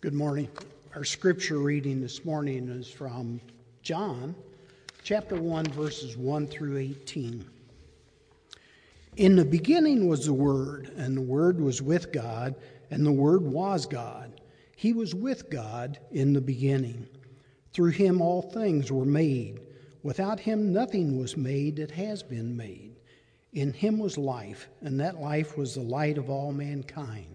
Good morning. Our scripture reading this morning is from John chapter 1, verses 1 through 18. In the beginning was the Word, and the Word was with God, and the Word was God. He was with God in the beginning. Through him all things were made. Without him nothing was made that has been made. In him was life, and that life was the light of all mankind.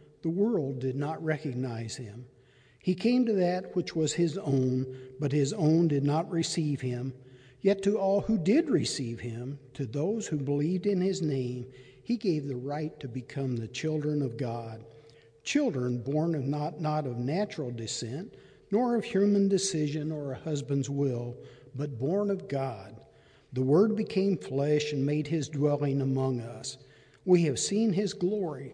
the world did not recognize him. He came to that which was his own, but his own did not receive him. Yet to all who did receive him, to those who believed in his name, he gave the right to become the children of God. Children born of not, not of natural descent, nor of human decision or a husband's will, but born of God. The Word became flesh and made his dwelling among us. We have seen his glory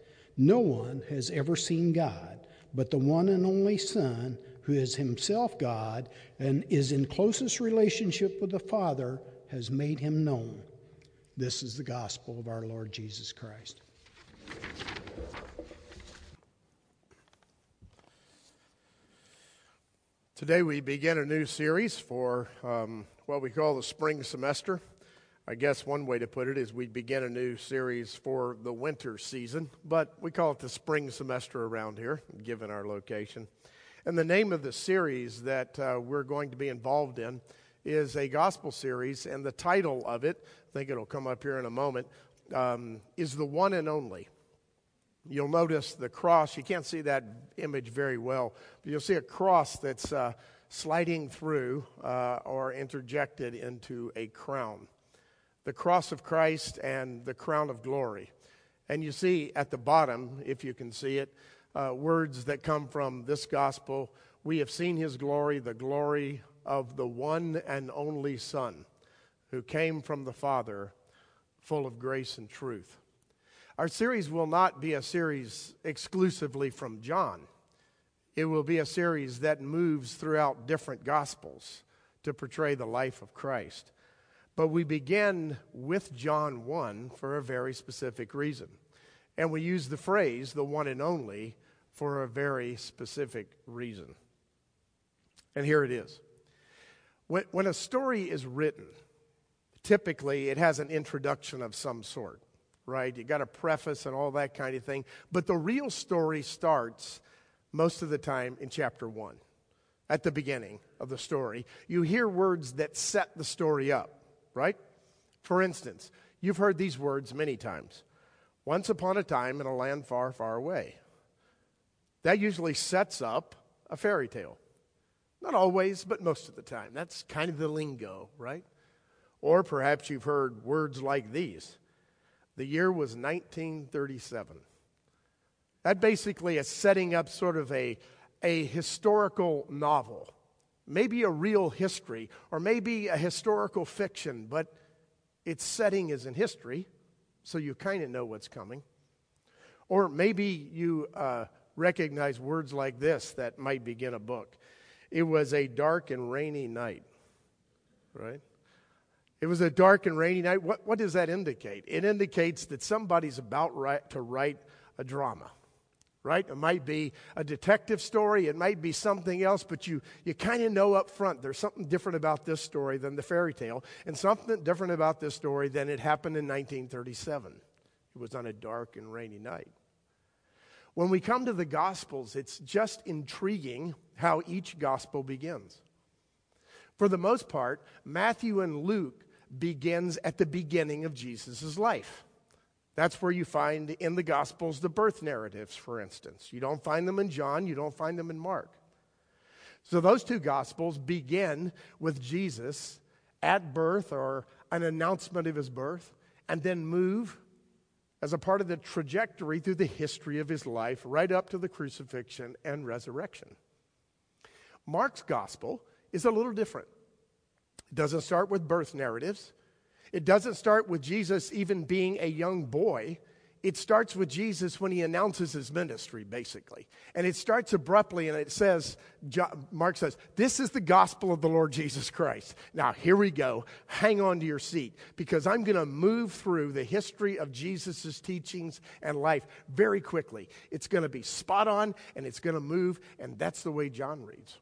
No one has ever seen God, but the one and only Son, who is himself God and is in closest relationship with the Father, has made him known. This is the gospel of our Lord Jesus Christ. Today we begin a new series for um, what we call the spring semester. I guess one way to put it is we begin a new series for the winter season, but we call it the spring semester around here, given our location. And the name of the series that uh, we're going to be involved in is a gospel series, and the title of it, I think it'll come up here in a moment, um, is The One and Only. You'll notice the cross, you can't see that image very well, but you'll see a cross that's uh, sliding through uh, or interjected into a crown the cross of Christ and the crown of glory. And you see at the bottom, if you can see it, uh, words that come from this gospel. We have seen his glory, the glory of the one and only Son who came from the Father, full of grace and truth. Our series will not be a series exclusively from John. It will be a series that moves throughout different gospels to portray the life of Christ. But we begin with John 1 for a very specific reason. And we use the phrase, the one and only, for a very specific reason. And here it is. When, a story is written, typically it has an introduction of some sort, right? You got a preface and all that kind of thing. But the real story starts most of the time in chapter 1, at the beginning of the story. You hear words that set the story up right? For instance, you've heard these words many times once upon a time in a land far, far away. That usually sets up a fairy tale. Not always, but most of the time. That's kind of the lingo, right? Or perhaps you've heard words like these The year was 1937. That basically is setting up sort of a, a historical novel maybe a real history, or maybe a historical fiction, but its setting is in history, so you kind of know what's coming. Or maybe you uh, recognize words like this that might begin a book. It was a dark and rainy night, right? It was a dark and rainy night. What, what does that indicate? It indicates that somebody's about to write a drama right? It might be a detective story, it might be something else, but you, you kind of know up front there's something different about this story than the fairy tale, and something different about this story than it happened in 1937. It was on a dark and rainy night. When we come to the Gospels, it's just intriguing how each Gospel begins. For the most part, Matthew and Luke begins at the beginning of Jesus' life. That's where you find in the Gospels the birth narratives, for instance. You don't find them in John, you don't find them in Mark. So those two Gospels begin with Jesus at birth or an announcement of his birth, and then move as a part of the trajectory through the history of his life, right up to the crucifixion and resurrection. Mark's Gospel is a little different. It doesn't start with birth narratives. It doesn't start with Jesus even being a young boy. It starts with Jesus when he announces his ministry, basically. And it starts abruptly, and it says, Mark says, This is the gospel of the Lord Jesus Christ. Now, here we go. Hang on to your seat, because I'm going to move through the history of Jesus' teachings and life very quickly. It's going to be spot on, and it's going to move, and that's the way John reads.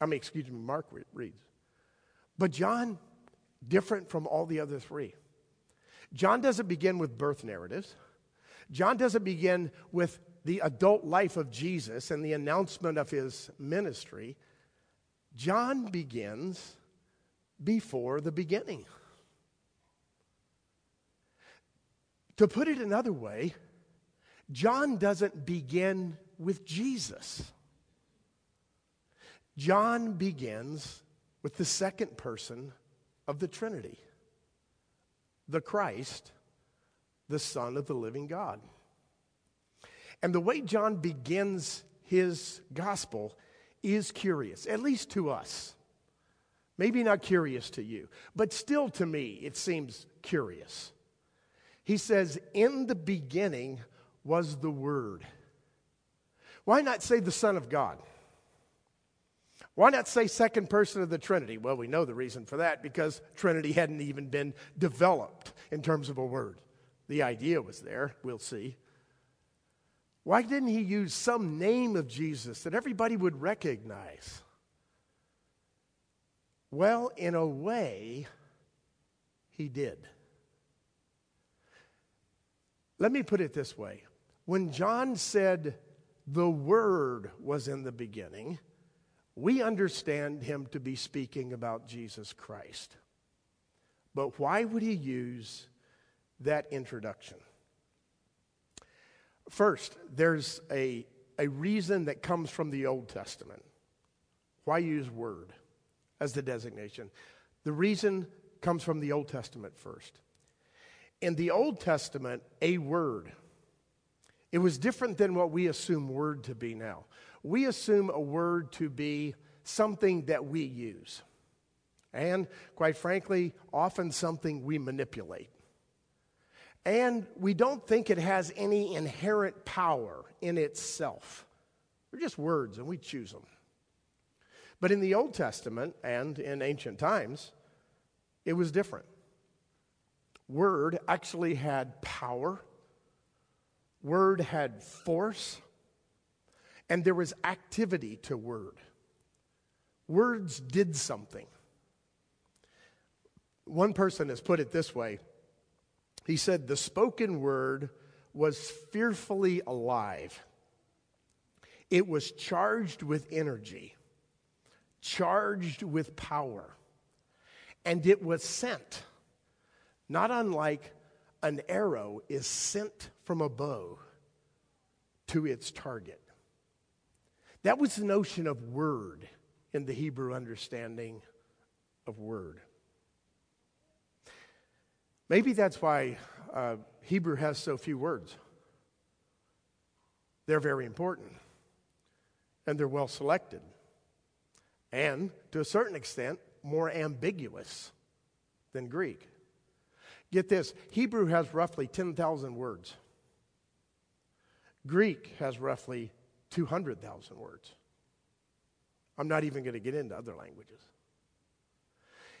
I mean, excuse me, Mark reads. But John different from all the other three. John doesn't begin with birth narratives. John doesn't begin with the adult life of Jesus and the announcement of his ministry. John begins before the beginning. To put it another way, John doesn't begin with Jesus. John begins with the second person of the Trinity the Christ, the Son of the living God. And the way John begins his gospel is curious, at least to us. Maybe not curious to you, but still to me, it seems curious. He says, In the beginning was the Word. Why not say the Son of God? Why not say second person of the Trinity? Well, we know the reason for that because Trinity hadn't even been developed in terms of a word. The idea was there, we'll see. Why didn't he use some name of Jesus that everybody would recognize? Well, in a way, he did. Let me put it this way when John said, the Word was in the beginning, we understand him to be speaking about Jesus Christ. But why would he use that introduction? First, there's a, a reason that comes from the Old Testament. Why use word as the designation? The reason comes from the Old Testament first. In the Old Testament, a word, it was different than what we assume word to be now we assume a word to be something that we use. And quite frankly, often something we manipulate. And we don't think it has any inherent power in itself. They're just words and we choose them. But in the Old Testament and in ancient times, it was different. Word actually had power, word had force, and there was activity to word. Words did something. One person has put it this way he said, The spoken word was fearfully alive. It was charged with energy, charged with power, and it was sent, not unlike an arrow is sent from a bow to its target. That was the notion of word in the Hebrew understanding of word. Maybe that's why uh, Hebrew has so few words. They're very important and they're well selected. And to a certain extent, more ambiguous than Greek. Get this Hebrew has roughly 10,000 words, Greek has roughly 200,000 words. I'm not even going to get into other languages.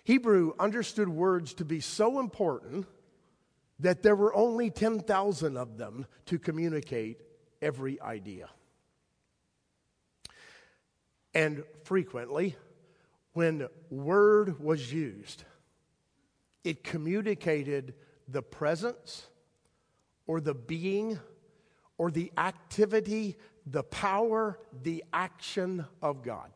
Hebrew understood words to be so important that there were only 10,000 of them to communicate every idea. And frequently, when word was used, it communicated the presence or the being or the activity, the power, the action of God.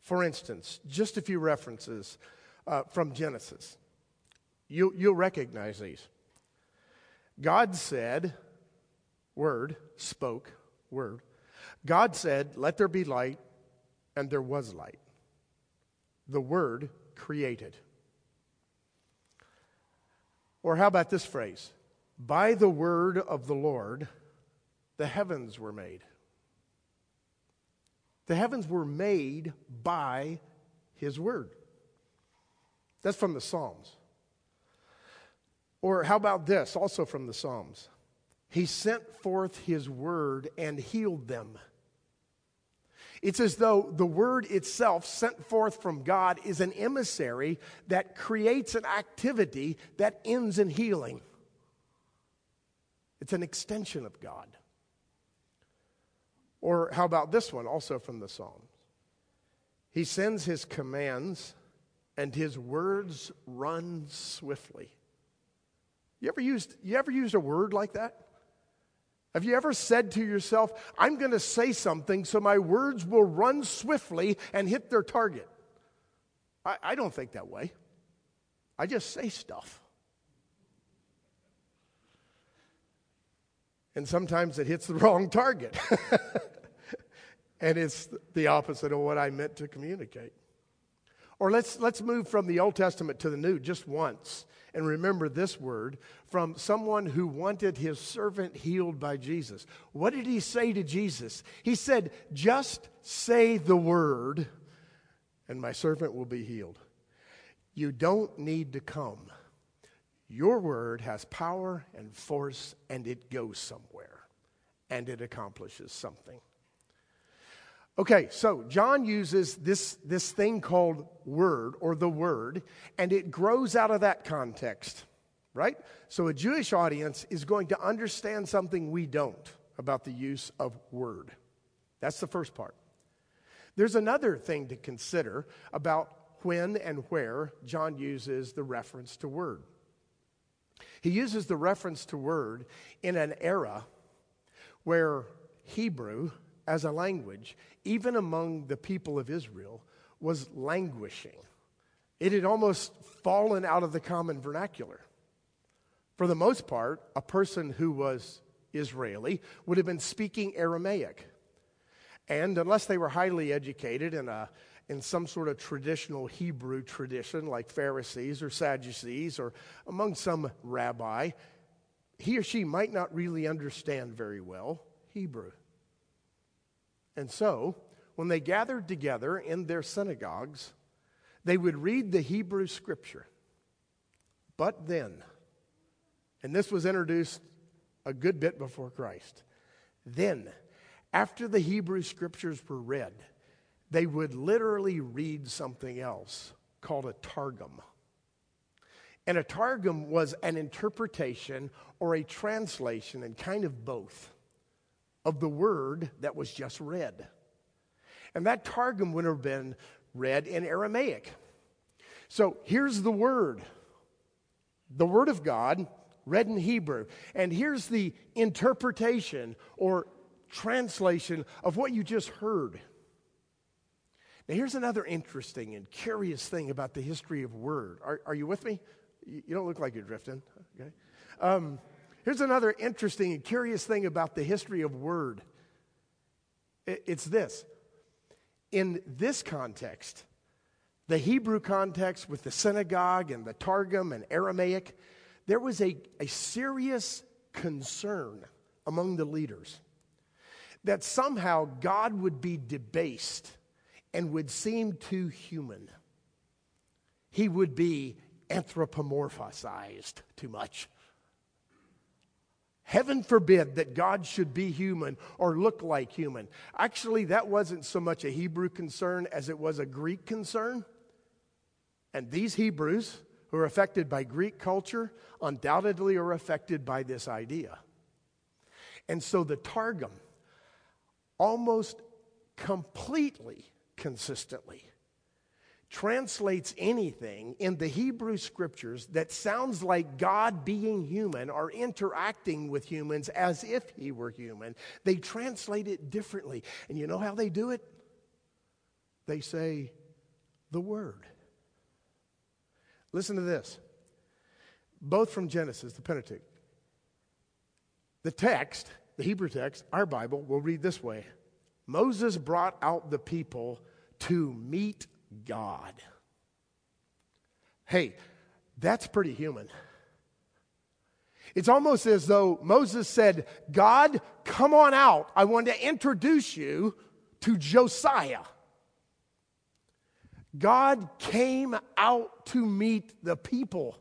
For instance, just a few references uh, from Genesis. You, you'll recognize these. God said, Word, spoke, Word. God said, Let there be light, and there was light. The Word created. Or how about this phrase? By the word of the Lord, the heavens were made. The heavens were made by his word. That's from the Psalms. Or how about this, also from the Psalms? He sent forth his word and healed them. It's as though the word itself, sent forth from God, is an emissary that creates an activity that ends in healing. It's an extension of God. Or how about this one, also from the Psalms? He sends his commands and his words run swiftly. You ever used, you ever used a word like that? Have you ever said to yourself, I'm going to say something so my words will run swiftly and hit their target? I, I don't think that way. I just say stuff. And sometimes it hits the wrong target. and it's the opposite of what I meant to communicate. Or let's, let's move from the Old Testament to the New just once and remember this word from someone who wanted his servant healed by Jesus. What did he say to Jesus? He said, Just say the word, and my servant will be healed. You don't need to come. Your word has power and force, and it goes somewhere, and it accomplishes something. Okay, so John uses this, this thing called word or the word, and it grows out of that context, right? So a Jewish audience is going to understand something we don't about the use of word. That's the first part. There's another thing to consider about when and where John uses the reference to word. He uses the reference to word in an era where Hebrew as a language, even among the people of Israel, was languishing. It had almost fallen out of the common vernacular. For the most part, a person who was Israeli would have been speaking Aramaic. And unless they were highly educated in, a, in some sort of traditional Hebrew tradition, like Pharisees or Sadducees or among some rabbi, he or she might not really understand very well Hebrew. And so, when they gathered together in their synagogues, they would read the Hebrew scripture. But then, and this was introduced a good bit before Christ, then, after the Hebrew scriptures were read, they would literally read something else called a targum. And a targum was an interpretation or a translation, and kind of both of the word that was just read. And that Targum would have been read in Aramaic. So here's the word the word of God read in Hebrew. And here's the interpretation or translation of what you just heard. Now, here's another interesting and curious thing about the history of word. Are, are you with me? You don't look like you're drifting. Okay. Um, Here's another interesting and curious thing about the history of word it's this. In this context, the Hebrew context with the synagogue and the Targum and Aramaic, there was a, a serious concern among the leaders that somehow God would be debased and would seem too human. He would be anthropomorphized too much. Heaven forbid that God should be human or look like human. Actually, that wasn't so much a Hebrew concern as it was a Greek concern. And these Hebrews, who are affected by Greek culture, undoubtedly are affected by this idea. And so the Targum, almost completely consistently, translates anything in the Hebrew scriptures that sounds like God being human or interacting with humans as if he were human, they translate it differently. And you know how they do it? They say, the Word. Listen to this. Both from Genesis, the Pentateuch. The text, the Hebrew text, our Bible, will read this way Moses brought out the people to meet God. Hey, that's pretty human. It's almost as though Moses said, God, come on out. I want to introduce you to Josiah. God came out to meet the people.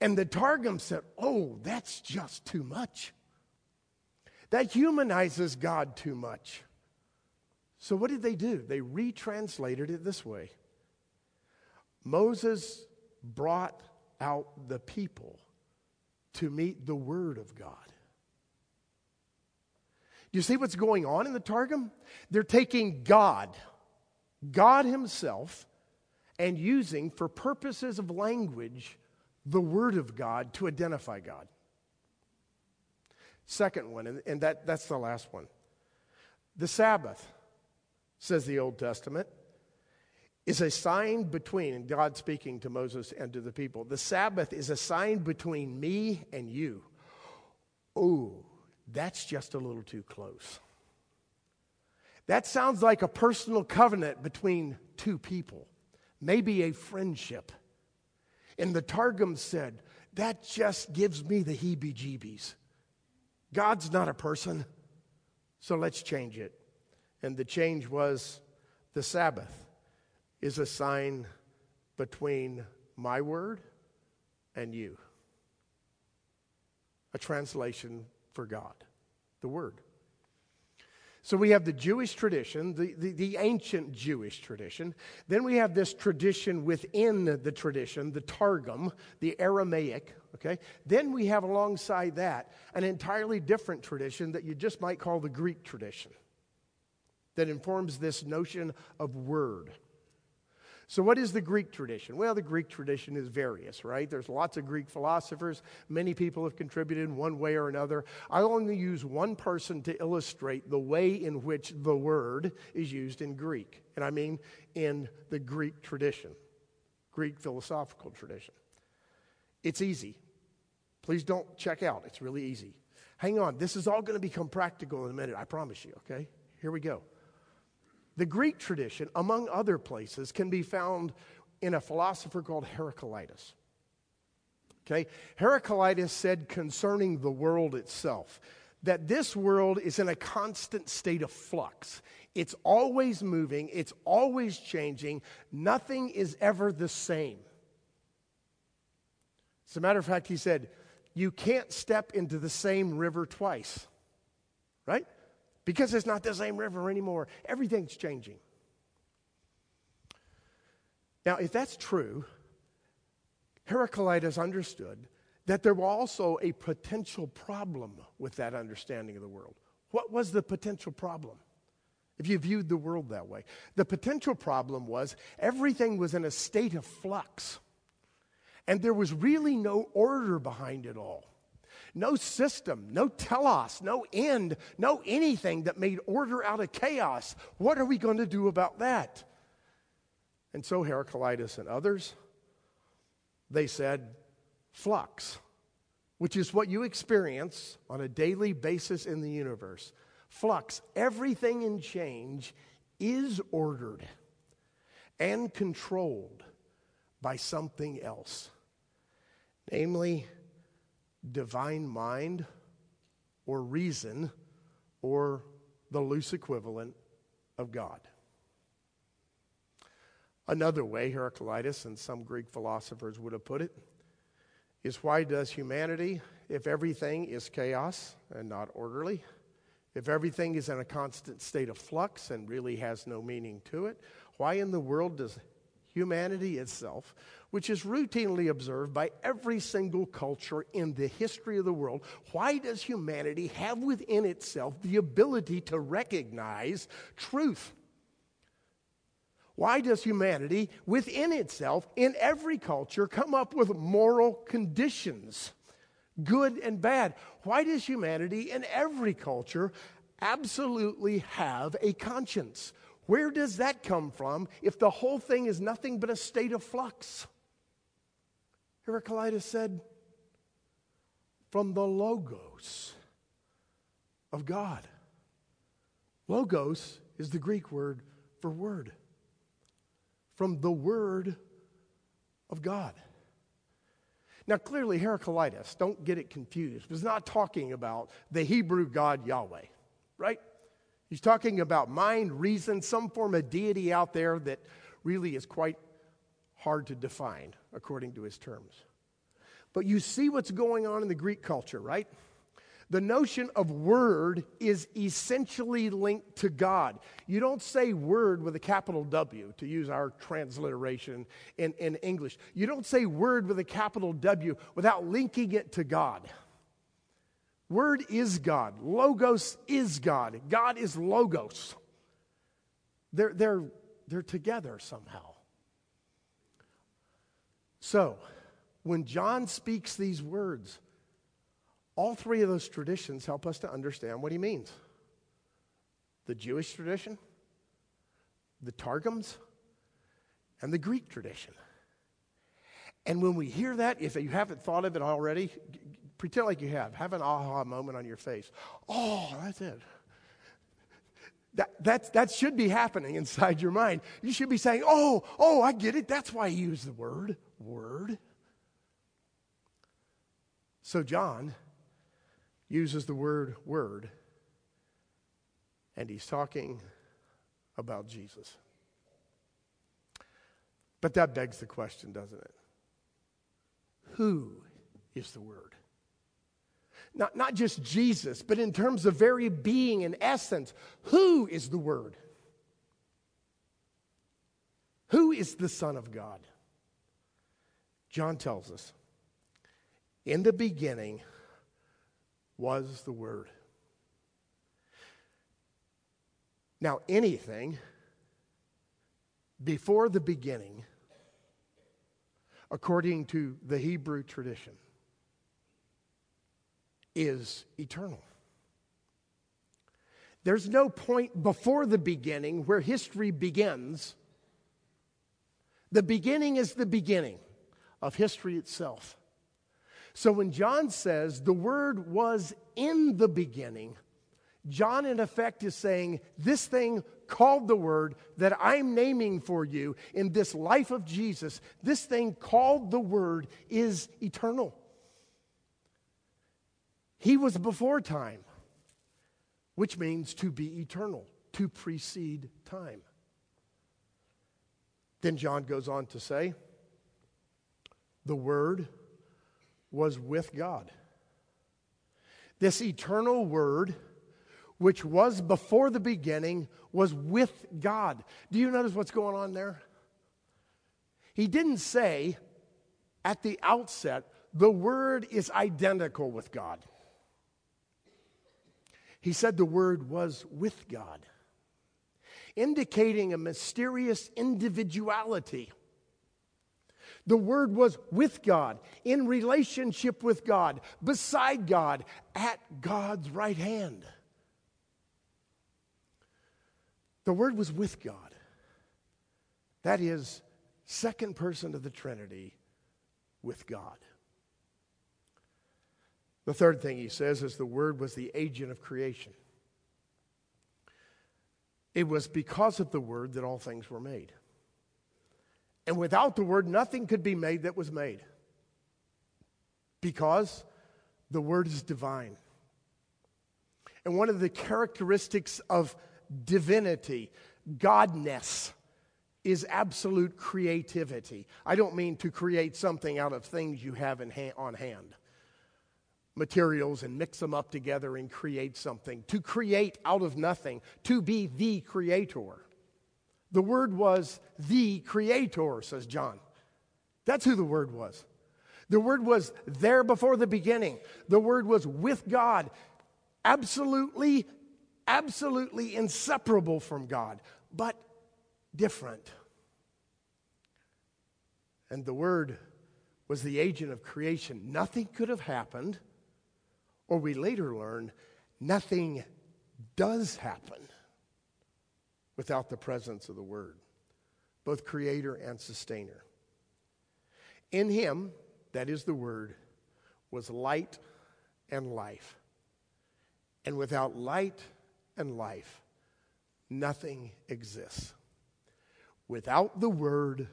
And the Targum said, Oh, that's just too much. That humanizes God too much. So, what did they do? They retranslated it this way Moses brought out the people to meet the Word of God. Do you see what's going on in the Targum? They're taking God, God Himself, and using for purposes of language the Word of God to identify God. Second one, and, that, that's the last one the Sabbath says the Old Testament, is a sign between, God speaking to Moses and to the people, the Sabbath is a sign between me and you. Oh, that's just a little too close. That sounds like a personal covenant between two people, maybe a friendship. And the Targum said, that just gives me the heebie jeebies. God's not a person, so let's change it. And the change was the Sabbath is a sign between my word and you. A translation for God, the word. So we have the Jewish tradition, the, the, the, ancient Jewish tradition. Then we have this tradition within the tradition, the Targum, the Aramaic, okay? Then we have alongside that an entirely different tradition that you just might call the Greek tradition that informs this notion of word. So, what is the Greek tradition? Well, the Greek tradition is various, right? There's lots of Greek philosophers. Many people have contributed in one way or another. I'll only use one person to illustrate the way in which the word is used in Greek. And I mean in the Greek tradition, Greek philosophical tradition. It's easy. Please don't check out. It's really easy. Hang on. This is all going to become practical in a minute. I promise you, okay? Here we go. The Greek tradition, among other places, can be found in a philosopher called Heraclitus. Okay? Heraclitus said concerning the world itself that this world is in a constant state of flux. It's always moving, it's always changing, nothing is ever the same. As a matter of fact, he said, You can't step into the same river twice, right? Because it's not the same river anymore. Everything's changing. Now, if that's true, Heraclitus understood that there was also a potential problem with that understanding of the world. What was the potential problem? If you viewed the world that way, the potential problem was everything was in a state of flux, and there was really no order behind it all no system, no telos, no end, no anything that made order out of chaos. What are we going to do about that? And so Heraclitus and others, they said, flux, which is what you experience on a daily basis in the universe. Flux, everything in change is ordered and controlled by something else, namely divine mind or reason or the loose equivalent of God. Another way Heraclitus and some Greek philosophers would have put it is why does humanity, if everything is chaos and not orderly, if everything is in a constant state of flux and really has no meaning to it, why in the world does humanity itself, which is routinely observed by every single culture in the history of the world, why does humanity have within itself the ability to recognize truth? Why does humanity, within itself, in every culture, come up with moral conditions, good and bad? Why does humanity, in every culture, absolutely have a conscience? Where does that come from if the whole thing is nothing but a state of flux? Heraclitus said, from the Logos of God. Logos is the Greek word for word from the Word of God. Now, clearly, Heraclitus, don't get it confused, was not talking about the Hebrew God Yahweh, right? He's talking about mind, reason, some form of deity out there that really is quite hard to define according to his terms. But you see what's going on in the Greek culture, right? The notion of word is essentially linked to God. You don't say word with a capital W, to use our transliteration in, in English. You don't say word with a capital W without linking it to God. Word is God. Logos is God. God is Logos. They're, they're, they're together somehow. So, when John speaks these words, all three of those traditions help us to understand what he means the Jewish tradition, the Targums, and the Greek tradition. And when we hear that, if you haven't thought of it already, pretend like you have. Have an aha moment on your face. Oh, that's it. That, that, that should be happening inside your mind. You should be saying, Oh, oh, I get it. That's why he used the word, word. So, John uses the word word, and he's talking about Jesus. But that begs the question, doesn't it? Who is the Word? Not, not just Jesus, but in terms of very being and essence, who is the Word? Who is the Son of God? John tells us in the beginning was the Word. Now, anything before the beginning, according to the Hebrew tradition, is eternal. There's no point before the beginning where history begins. The beginning is the beginning of history itself. So when John says the Word was in the beginning, John, in effect, is saying this thing called the Word that I'm naming for you in this life of Jesus, this thing called the Word is eternal. He was before time, which means to be eternal, to precede time. Then John goes on to say, the Word was with God. This eternal word, which was before the beginning, was with God. Do you notice what's going on there? He didn't say at the outset, the word is identical with God. He said the word was with God, indicating a mysterious individuality. The Word was with God, in relationship with God, beside God, at God's right hand. The Word was with God. That is, second person of the Trinity with God. The third thing he says is the Word was the agent of creation. It was because of the Word that all things were made. And without the Word, nothing could be made that was made. Because the Word is divine. And one of the characteristics of divinity, Godness, is absolute creativity. I don't mean to create something out of things you have ha- on hand, materials, and mix them up together and create something. To create out of nothing, to be the creator. The Word was the Creator, says John. That's who the Word was. The Word was there before the beginning. The Word was with God, absolutely, absolutely inseparable from God, but different. And the Word was the agent of creation. Nothing could have happened, or we later learn, nothing does happen without the presence of the Word, both creator and sustainer. In Him, that is the Word, was light and life. And without light and life, nothing exists. Without the Word,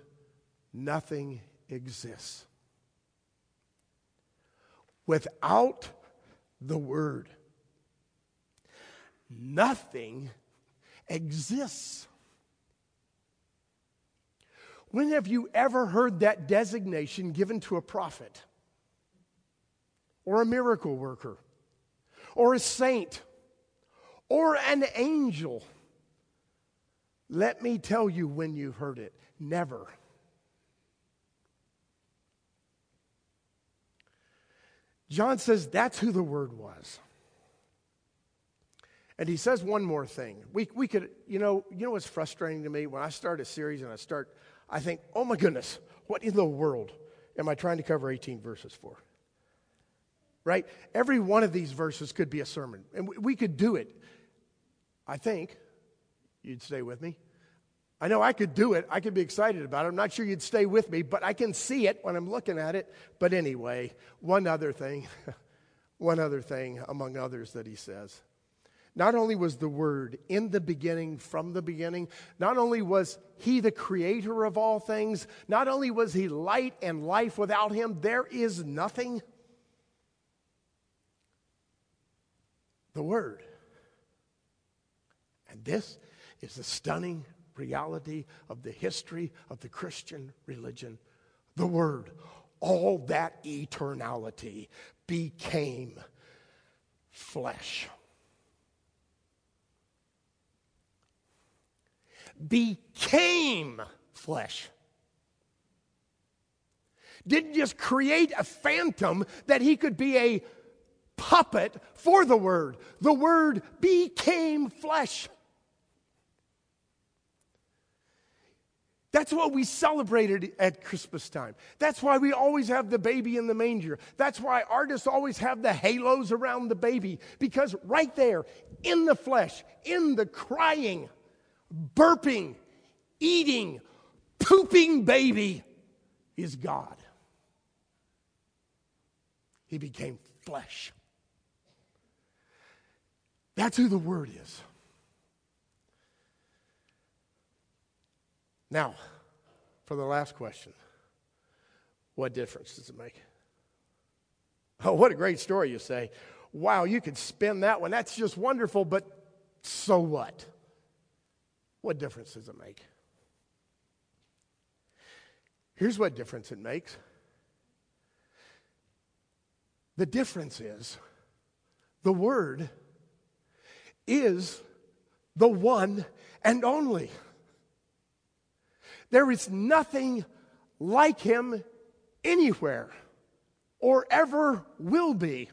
nothing exists. Without the Word, nothing exists. When have you ever heard that designation given to a prophet, or a miracle worker, or a saint, or an angel? Let me tell you when you've heard it. Never. John says that's who the Word was. And he says one more thing. We, we could, you know, you know what's frustrating to me? When I start a series and I start, I think, oh my goodness, what in the world am I trying to cover 18 verses for? Right? Every one of these verses could be a sermon, and we, we could do it. I think you'd stay with me. I know I could do it. I could be excited about it. I'm not sure you'd stay with me, but I can see it when I'm looking at it. But anyway, one other thing, one other thing among others that he says. Not only was the Word in the beginning, from the beginning, not only was He the creator of all things, not only was He light and life, without Him, there is nothing. The Word. And this is the stunning reality of the history of the Christian religion. The Word, all that eternality became flesh. Became flesh. Didn't just create a phantom that he could be a puppet for the Word. The Word became flesh. That's what we celebrated at Christmas time. That's why we always have the baby in the manger. That's why artists always have the halos around the baby. Because right there, in the flesh, in the crying, burping, eating, pooping baby, is God. He became flesh. That's who the Word is. Now, for the last question what difference does it make? Oh, what a great story, you say. Wow, you could spin that one. That's just wonderful, but so what? What difference does it make? Here's what difference it makes the difference is the Word is the one and only. There is nothing like him anywhere or ever will be.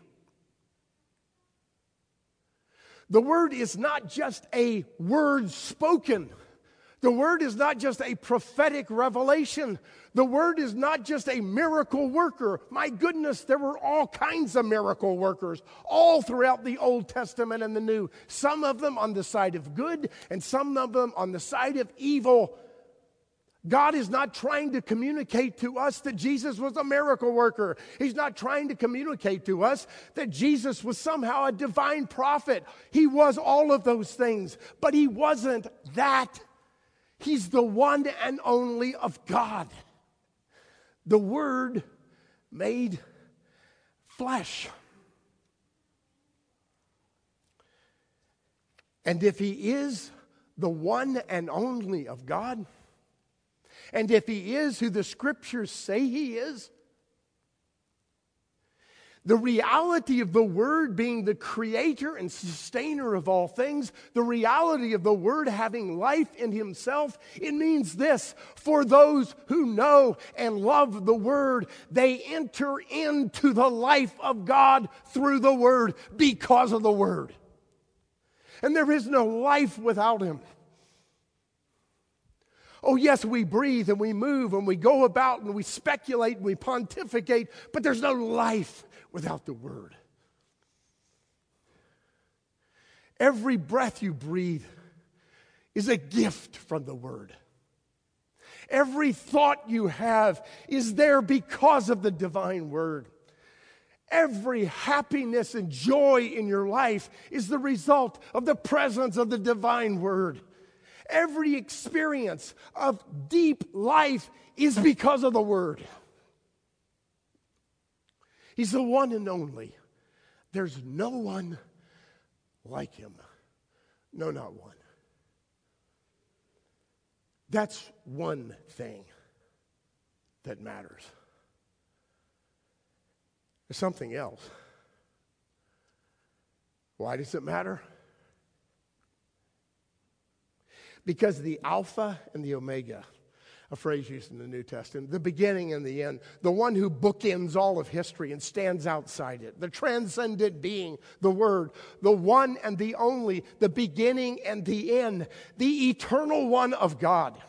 The word is not just a word spoken. The word is not just a prophetic revelation. The word is not just a miracle worker. My goodness, there were all kinds of miracle workers all throughout the Old Testament and the New. Some of them on the side of good, and some of them on the side of evil. God is not trying to communicate to us that Jesus was a miracle worker. He's not trying to communicate to us that Jesus was somehow a divine prophet. He was all of those things, but he wasn't that. He's the one and only of God. The Word made flesh. And if he is the one and only of God, and if he is who the scriptures say he is, the reality of the Word being the creator and sustainer of all things, the reality of the Word having life in Himself, it means this for those who know and love the Word, they enter into the life of God through the Word because of the Word. And there is no life without Him. Oh, yes, we breathe and we move and we go about and we speculate and we pontificate, but there's no life without the Word. Every breath you breathe is a gift from the Word. Every thought you have is there because of the divine Word. Every happiness and joy in your life is the result of the presence of the divine Word. Every experience of deep life is because of the Word. He's the one and only. There's no one like him. No, not one. That's one thing that matters. There's something else. Why does it matter? Because the Alpha and the Omega, a phrase used in the New Testament, the beginning and the end, the one who bookends all of history and stands outside it, the transcendent being, the Word, the one and the only, the beginning and the end, the eternal one of God.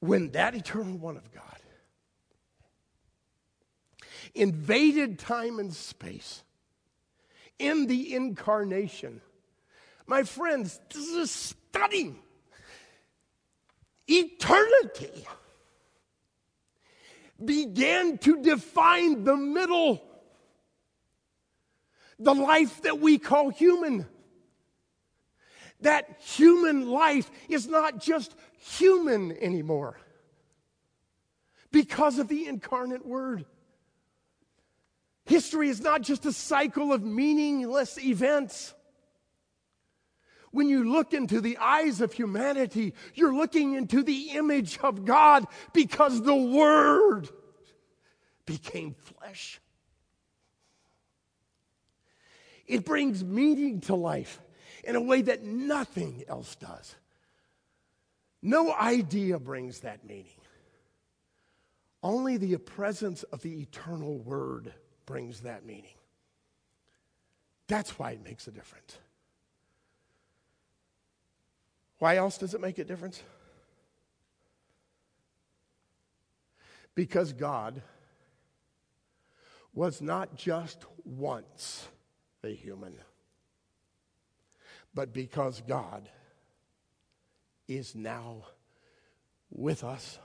When that eternal one of God invaded time and space in the incarnation, my friends, this is stunning. Eternity began to define the middle, the life that we call human. That human life is not just human anymore because of the incarnate word. History is not just a cycle of meaningless events. When you look into the eyes of humanity, you're looking into the image of God because the Word became flesh. It brings meaning to life in a way that nothing else does. No idea brings that meaning. Only the presence of the eternal Word brings that meaning. That's why it makes a difference. Why else does it make a difference? Because God was not just once a human, but because God is now with us.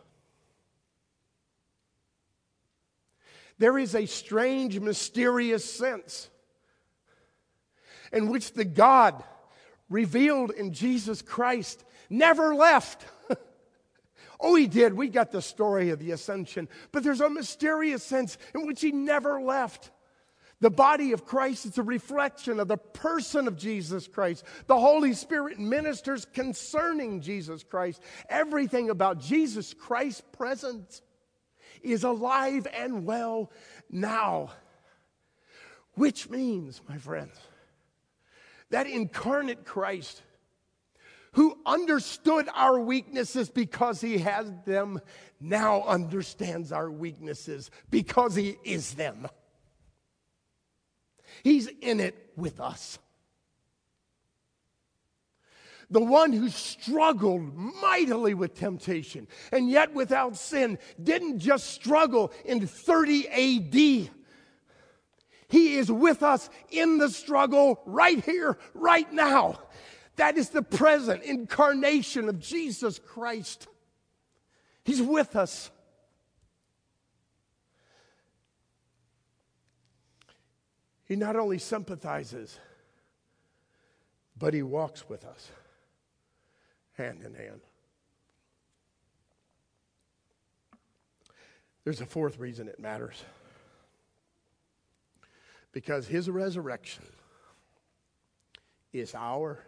There is a strange, mysterious sense in which the God revealed in Jesus Christ never left. oh, he did. We got the story of the ascension, but there's a mysterious sense in which he never left. The body of Christ is a reflection of the person of Jesus Christ. The Holy Spirit ministers concerning Jesus Christ. Everything about Jesus Christ's presence is alive and well now. Which means, my friends, that incarnate Christ, who understood our weaknesses because he has them, now understands our weaknesses because he is them. He's in it with us. The one who struggled mightily with temptation and yet without sin didn't just struggle in 30 AD. He is with us in the struggle right here, right now. That is the present incarnation of Jesus Christ. He's with us. He not only sympathizes, but he walks with us hand in hand. There's a fourth reason it matters because his resurrection is our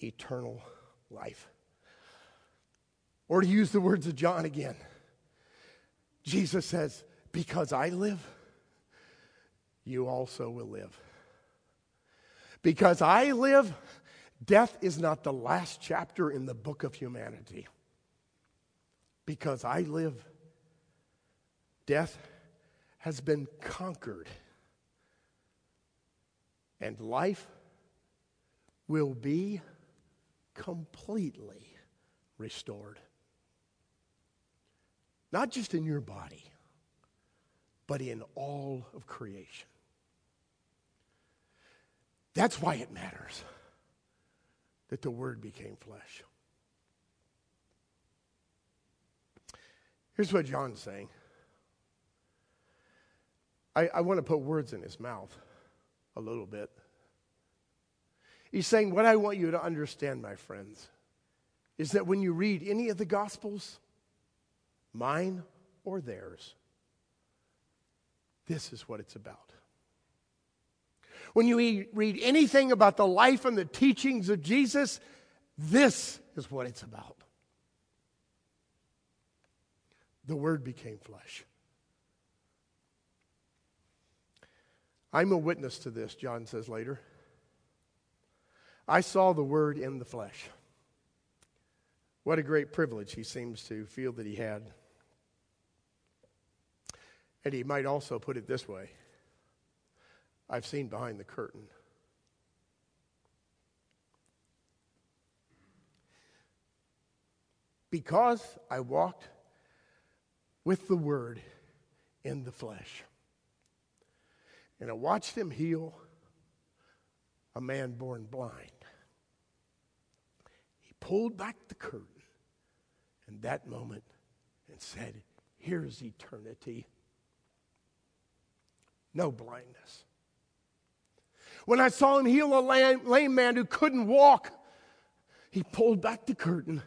eternal life. Or to use the words of John again, Jesus says, Because I live, you also will live. Because I live, death is not the last chapter in the book of humanity. Because I live, death has been conquered and life will be completely restored. Not just in your body, but in all of creation. That's why it matters that the Word became flesh. Here's what John's saying I, I want to put words in his mouth a little bit. He's saying, What I want you to understand, my friends, is that when you read any of the Gospels, mine or theirs, this is what it's about. When you read anything about the life and the teachings of Jesus, this is what it's about. The Word became flesh. I'm a witness to this, John says later. I saw the Word in the flesh. What a great privilege he seems to feel that he had. And he might also put it this way I've seen behind the curtain. Because I walked with the Word in the flesh. And I watched him heal a man born blind. He pulled back the curtain in that moment and said, Here's eternity. No blindness. When I saw him heal a lame, lame man who couldn't walk, he pulled back the curtain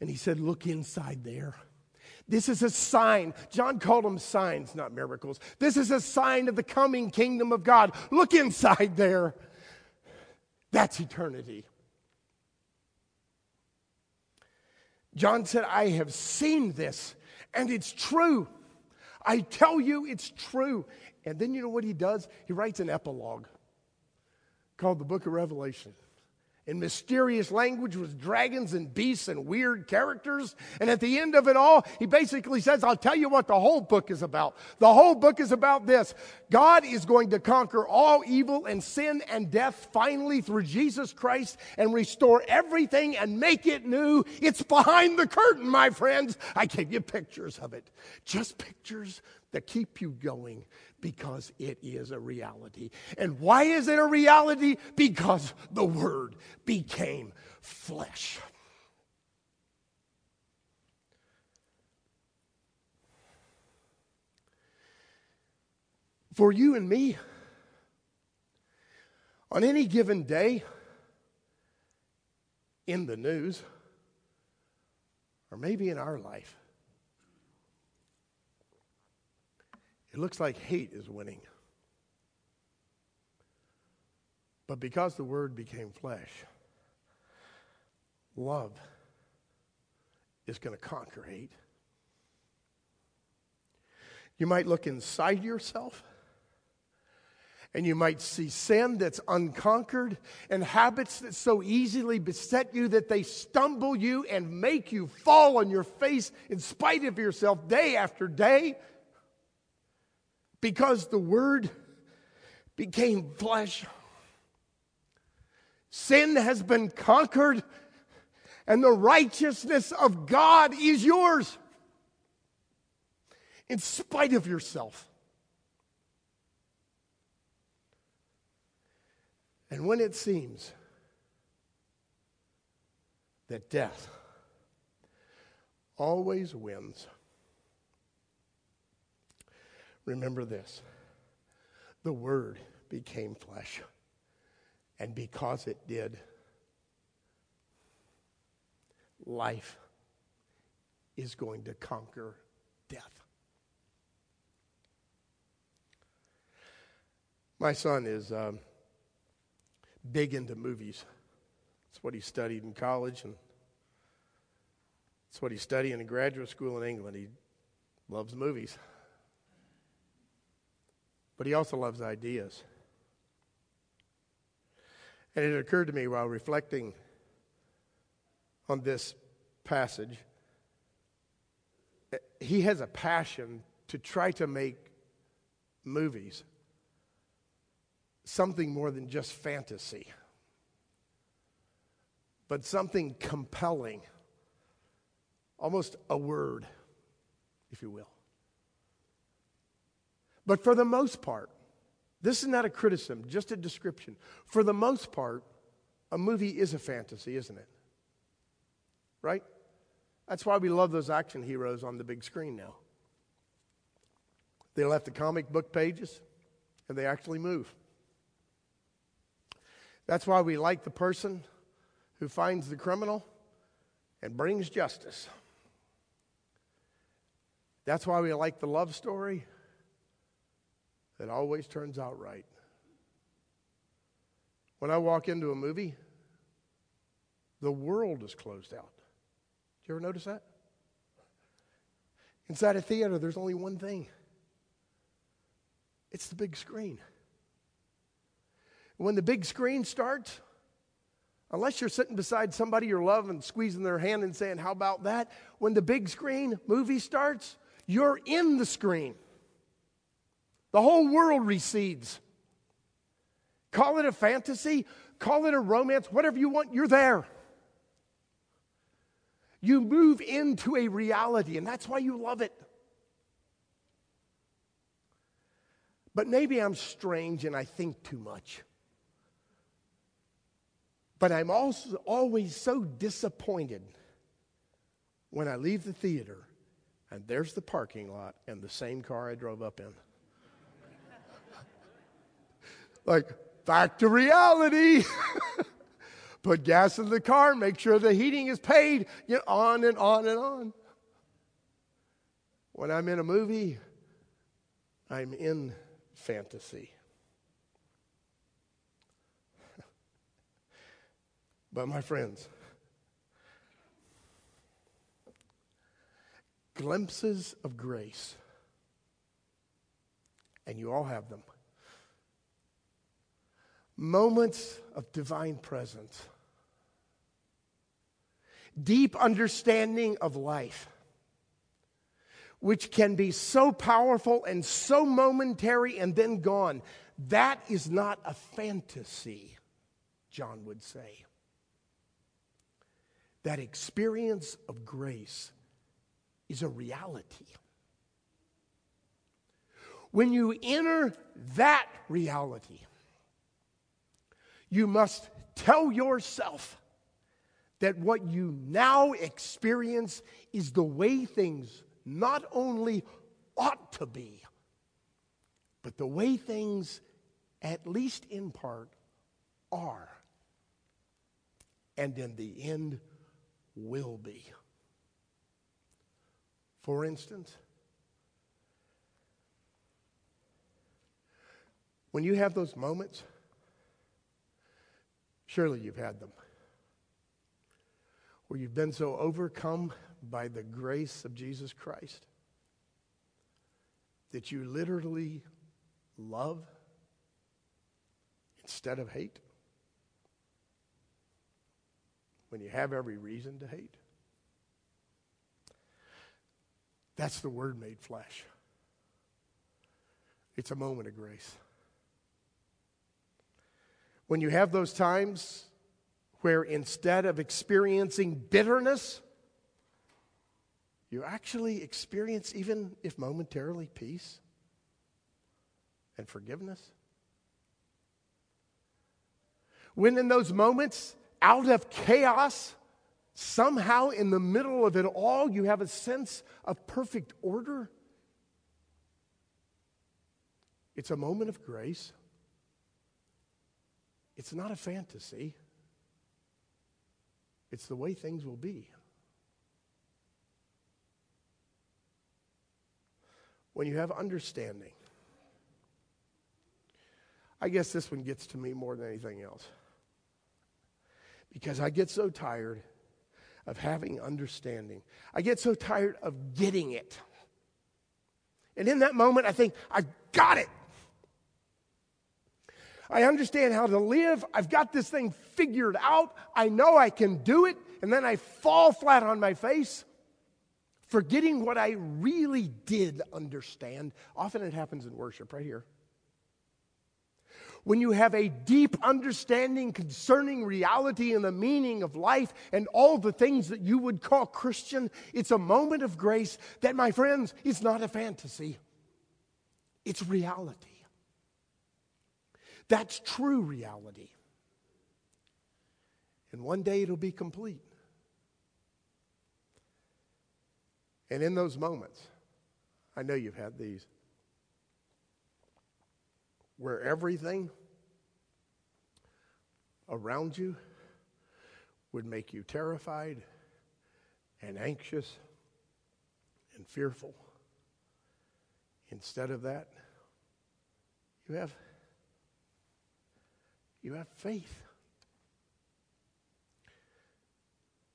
and he said, Look inside there. This is a sign. John called them signs, not miracles. This is a sign of the coming kingdom of God. Look inside there. That's eternity. John said, I have seen this, and it's true. I tell you, it's true. And then you know what he does? He writes an epilogue called the book of Revelation in mysterious language with dragons and beasts and weird characters. And at the end of it all, he basically says, I'll tell you what the whole book is about. The whole book is about this God is going to conquer all evil and sin and death finally through Jesus Christ and restore everything and make it new. It's behind the curtain, my friends. I gave you pictures of it, just pictures that keep you going because it is a reality. And why is it a reality? Because the Word became flesh. For you and me, on any given day in the news, or maybe in our life, It looks like hate is winning. But because the Word became flesh, love is going to conquer hate. You might look inside yourself and you might see sin that's unconquered and habits that so easily beset you that they stumble you and make you fall on your face in spite of yourself day after day because the Word became flesh. Sin has been conquered, and the righteousness of God is yours in spite of yourself. And when it seems that death always wins, Remember this the Word became flesh. And because it did, life is going to conquer death. My son is um, big into movies. It's what he studied in college, and it's what he studied in graduate school in England. He loves movies but he also loves ideas. And it occurred to me while reflecting on this passage, he has a passion to try to make movies something more than just fantasy. but something compelling, almost a word, if you will. But for the most part, this is not a criticism, just a description. For the most part, a movie is a fantasy, isn't it? Right? That's why we love those action heroes on the big screen now. They left the comic book pages and they actually move. That's why we like the person who finds the criminal and brings justice. That's why we like the love story that always turns out right. When I walk into a movie, the world is closed out. Do you ever notice that? Inside a theater, there's only one thing it's the big screen. When the big screen starts, unless you're sitting beside somebody you love and squeezing their hand and saying, How about that? When the big screen movie starts, you're in the screen. The whole world recedes. Call it a fantasy, call it a romance, whatever you want, you're there. You move into a reality, and that's why you love it. But maybe I'm strange and I think too much. But I'm also always so disappointed when I leave the theater and there's the parking lot and the same car I drove up in. Like, back to reality. Put gas in the car, make sure the heating is paid, you know, on and on and on. When I'm in a movie, I'm in fantasy. but, my friends, glimpses of grace, and you all have them. Moments of divine presence, deep understanding of life, which can be so powerful and so momentary and then gone. That is not a fantasy, John would say. That experience of grace is a reality. When you enter that reality, you must tell yourself that what you now experience is the way things not only ought to be, but the way things, at least in part, are. And in the end, will be. For instance, when you have those moments, surely you've had them, where you've been so overcome by the grace of Jesus Christ that you literally love instead of hate? When you have every reason to hate? That's the Word made flesh. It's a moment of grace. When you have those times where instead of experiencing bitterness, you actually experience, even if momentarily, peace and forgiveness. When in those moments, out of chaos, somehow in the middle of it all, you have a sense of perfect order. It's a moment of grace. It's not a fantasy, it's the way things will be. When you have understanding, I guess this one gets to me more than anything else. Because I get so tired of having understanding. I get so tired of getting it. And in that moment, I think, I got it. I understand how to live. I've got this thing figured out. I know I can do it. And then I fall flat on my face, forgetting what I really did understand. Often it happens in worship, right here. when you have a deep understanding concerning reality and the meaning of life and all the things that you would call Christian, it's a moment of grace that, my friends, is not a fantasy, it's reality. That's true reality. And one day it'll be complete. And in those moments, I know you've had these, where everything around you would make you terrified and anxious and fearful. Instead of that, you have you have faith.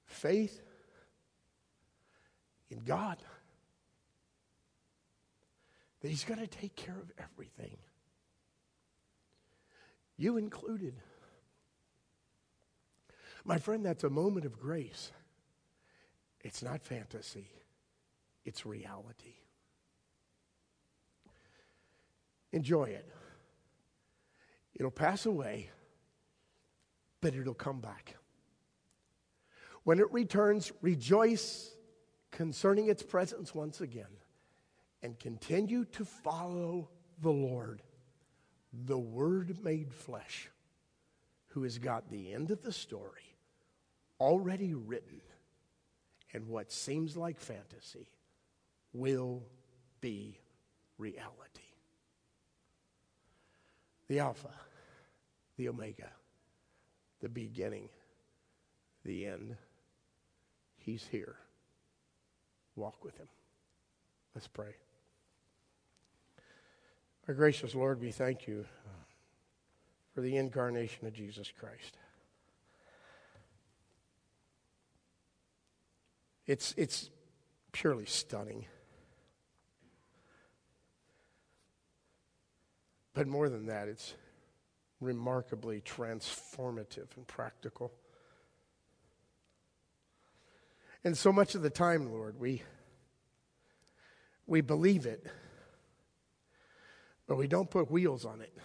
Faith in God that He's going to take care of everything, you included. My friend, that's a moment of grace. It's not fantasy, it's reality. Enjoy it. It'll pass away, but it'll come back. When it returns, rejoice concerning its presence once again and continue to follow the Lord, the Word made flesh, who has got the end of the story already written, and what seems like fantasy will be reality. The Alpha, the Omega, the beginning, the end. He's here. Walk with Him. Let's pray. Our gracious Lord, we thank you for the incarnation of Jesus Christ. It's, it's purely stunning. But more than that, it's remarkably transformative and practical. And so much of the time, Lord, we, we believe it, but we don't put wheels on it.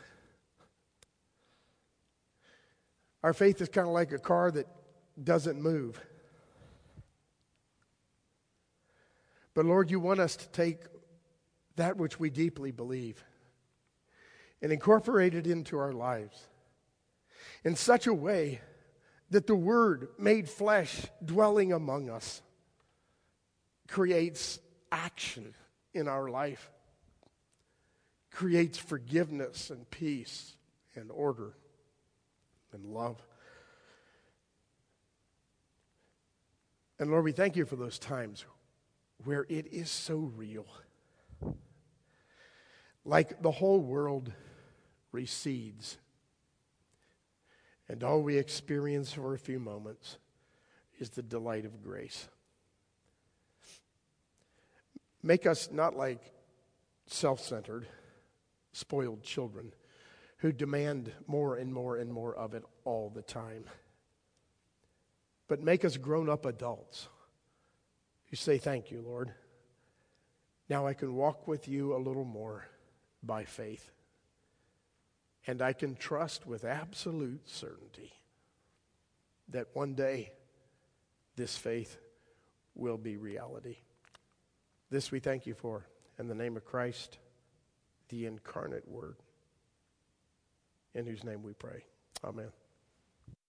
Our faith is kind of like a car that doesn't move. But Lord, you want us to take that which we deeply believe and incorporate it into our lives in such a way that the Word made flesh dwelling among us creates action in our life, creates forgiveness and peace and order and love. And Lord, we thank you for those times where it is so real. Like the whole world recedes and all we experience for a few moments is the delight of grace. Make us not like self centered, spoiled children who demand more and more and more of it all the time. But make us grown up adults who say, Thank you, Lord. Now I can walk with you a little more by faith and I can trust with absolute certainty that one day this faith will be reality. This we thank you for. In the name of Christ, the incarnate Word, in whose name we pray. Amen.